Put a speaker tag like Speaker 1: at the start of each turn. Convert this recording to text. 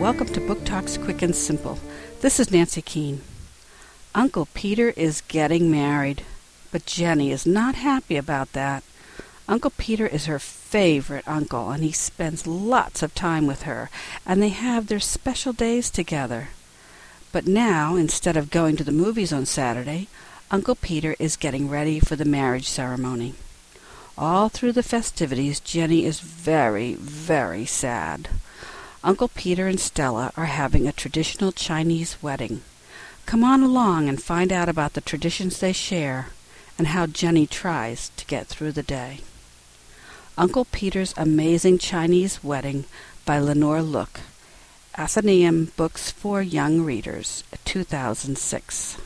Speaker 1: to Book Talks Quick and Simple. This is Nancy Keene. Uncle Peter is getting married, but Jenny is not happy about that. Uncle Peter is her favorite uncle, and he spends lots of time with her, and they have their special days together. But now, instead of going to the movies on Saturday, Uncle Peter is getting ready for the marriage ceremony. All through the festivities, Jenny is very, very sad. Uncle Peter and Stella are having a traditional Chinese wedding. Come on along and find out about the traditions they share and how Jenny tries to get through the day. Uncle Peter's Amazing Chinese Wedding by Lenore Look. Atheneum Books for Young Readers, 2006.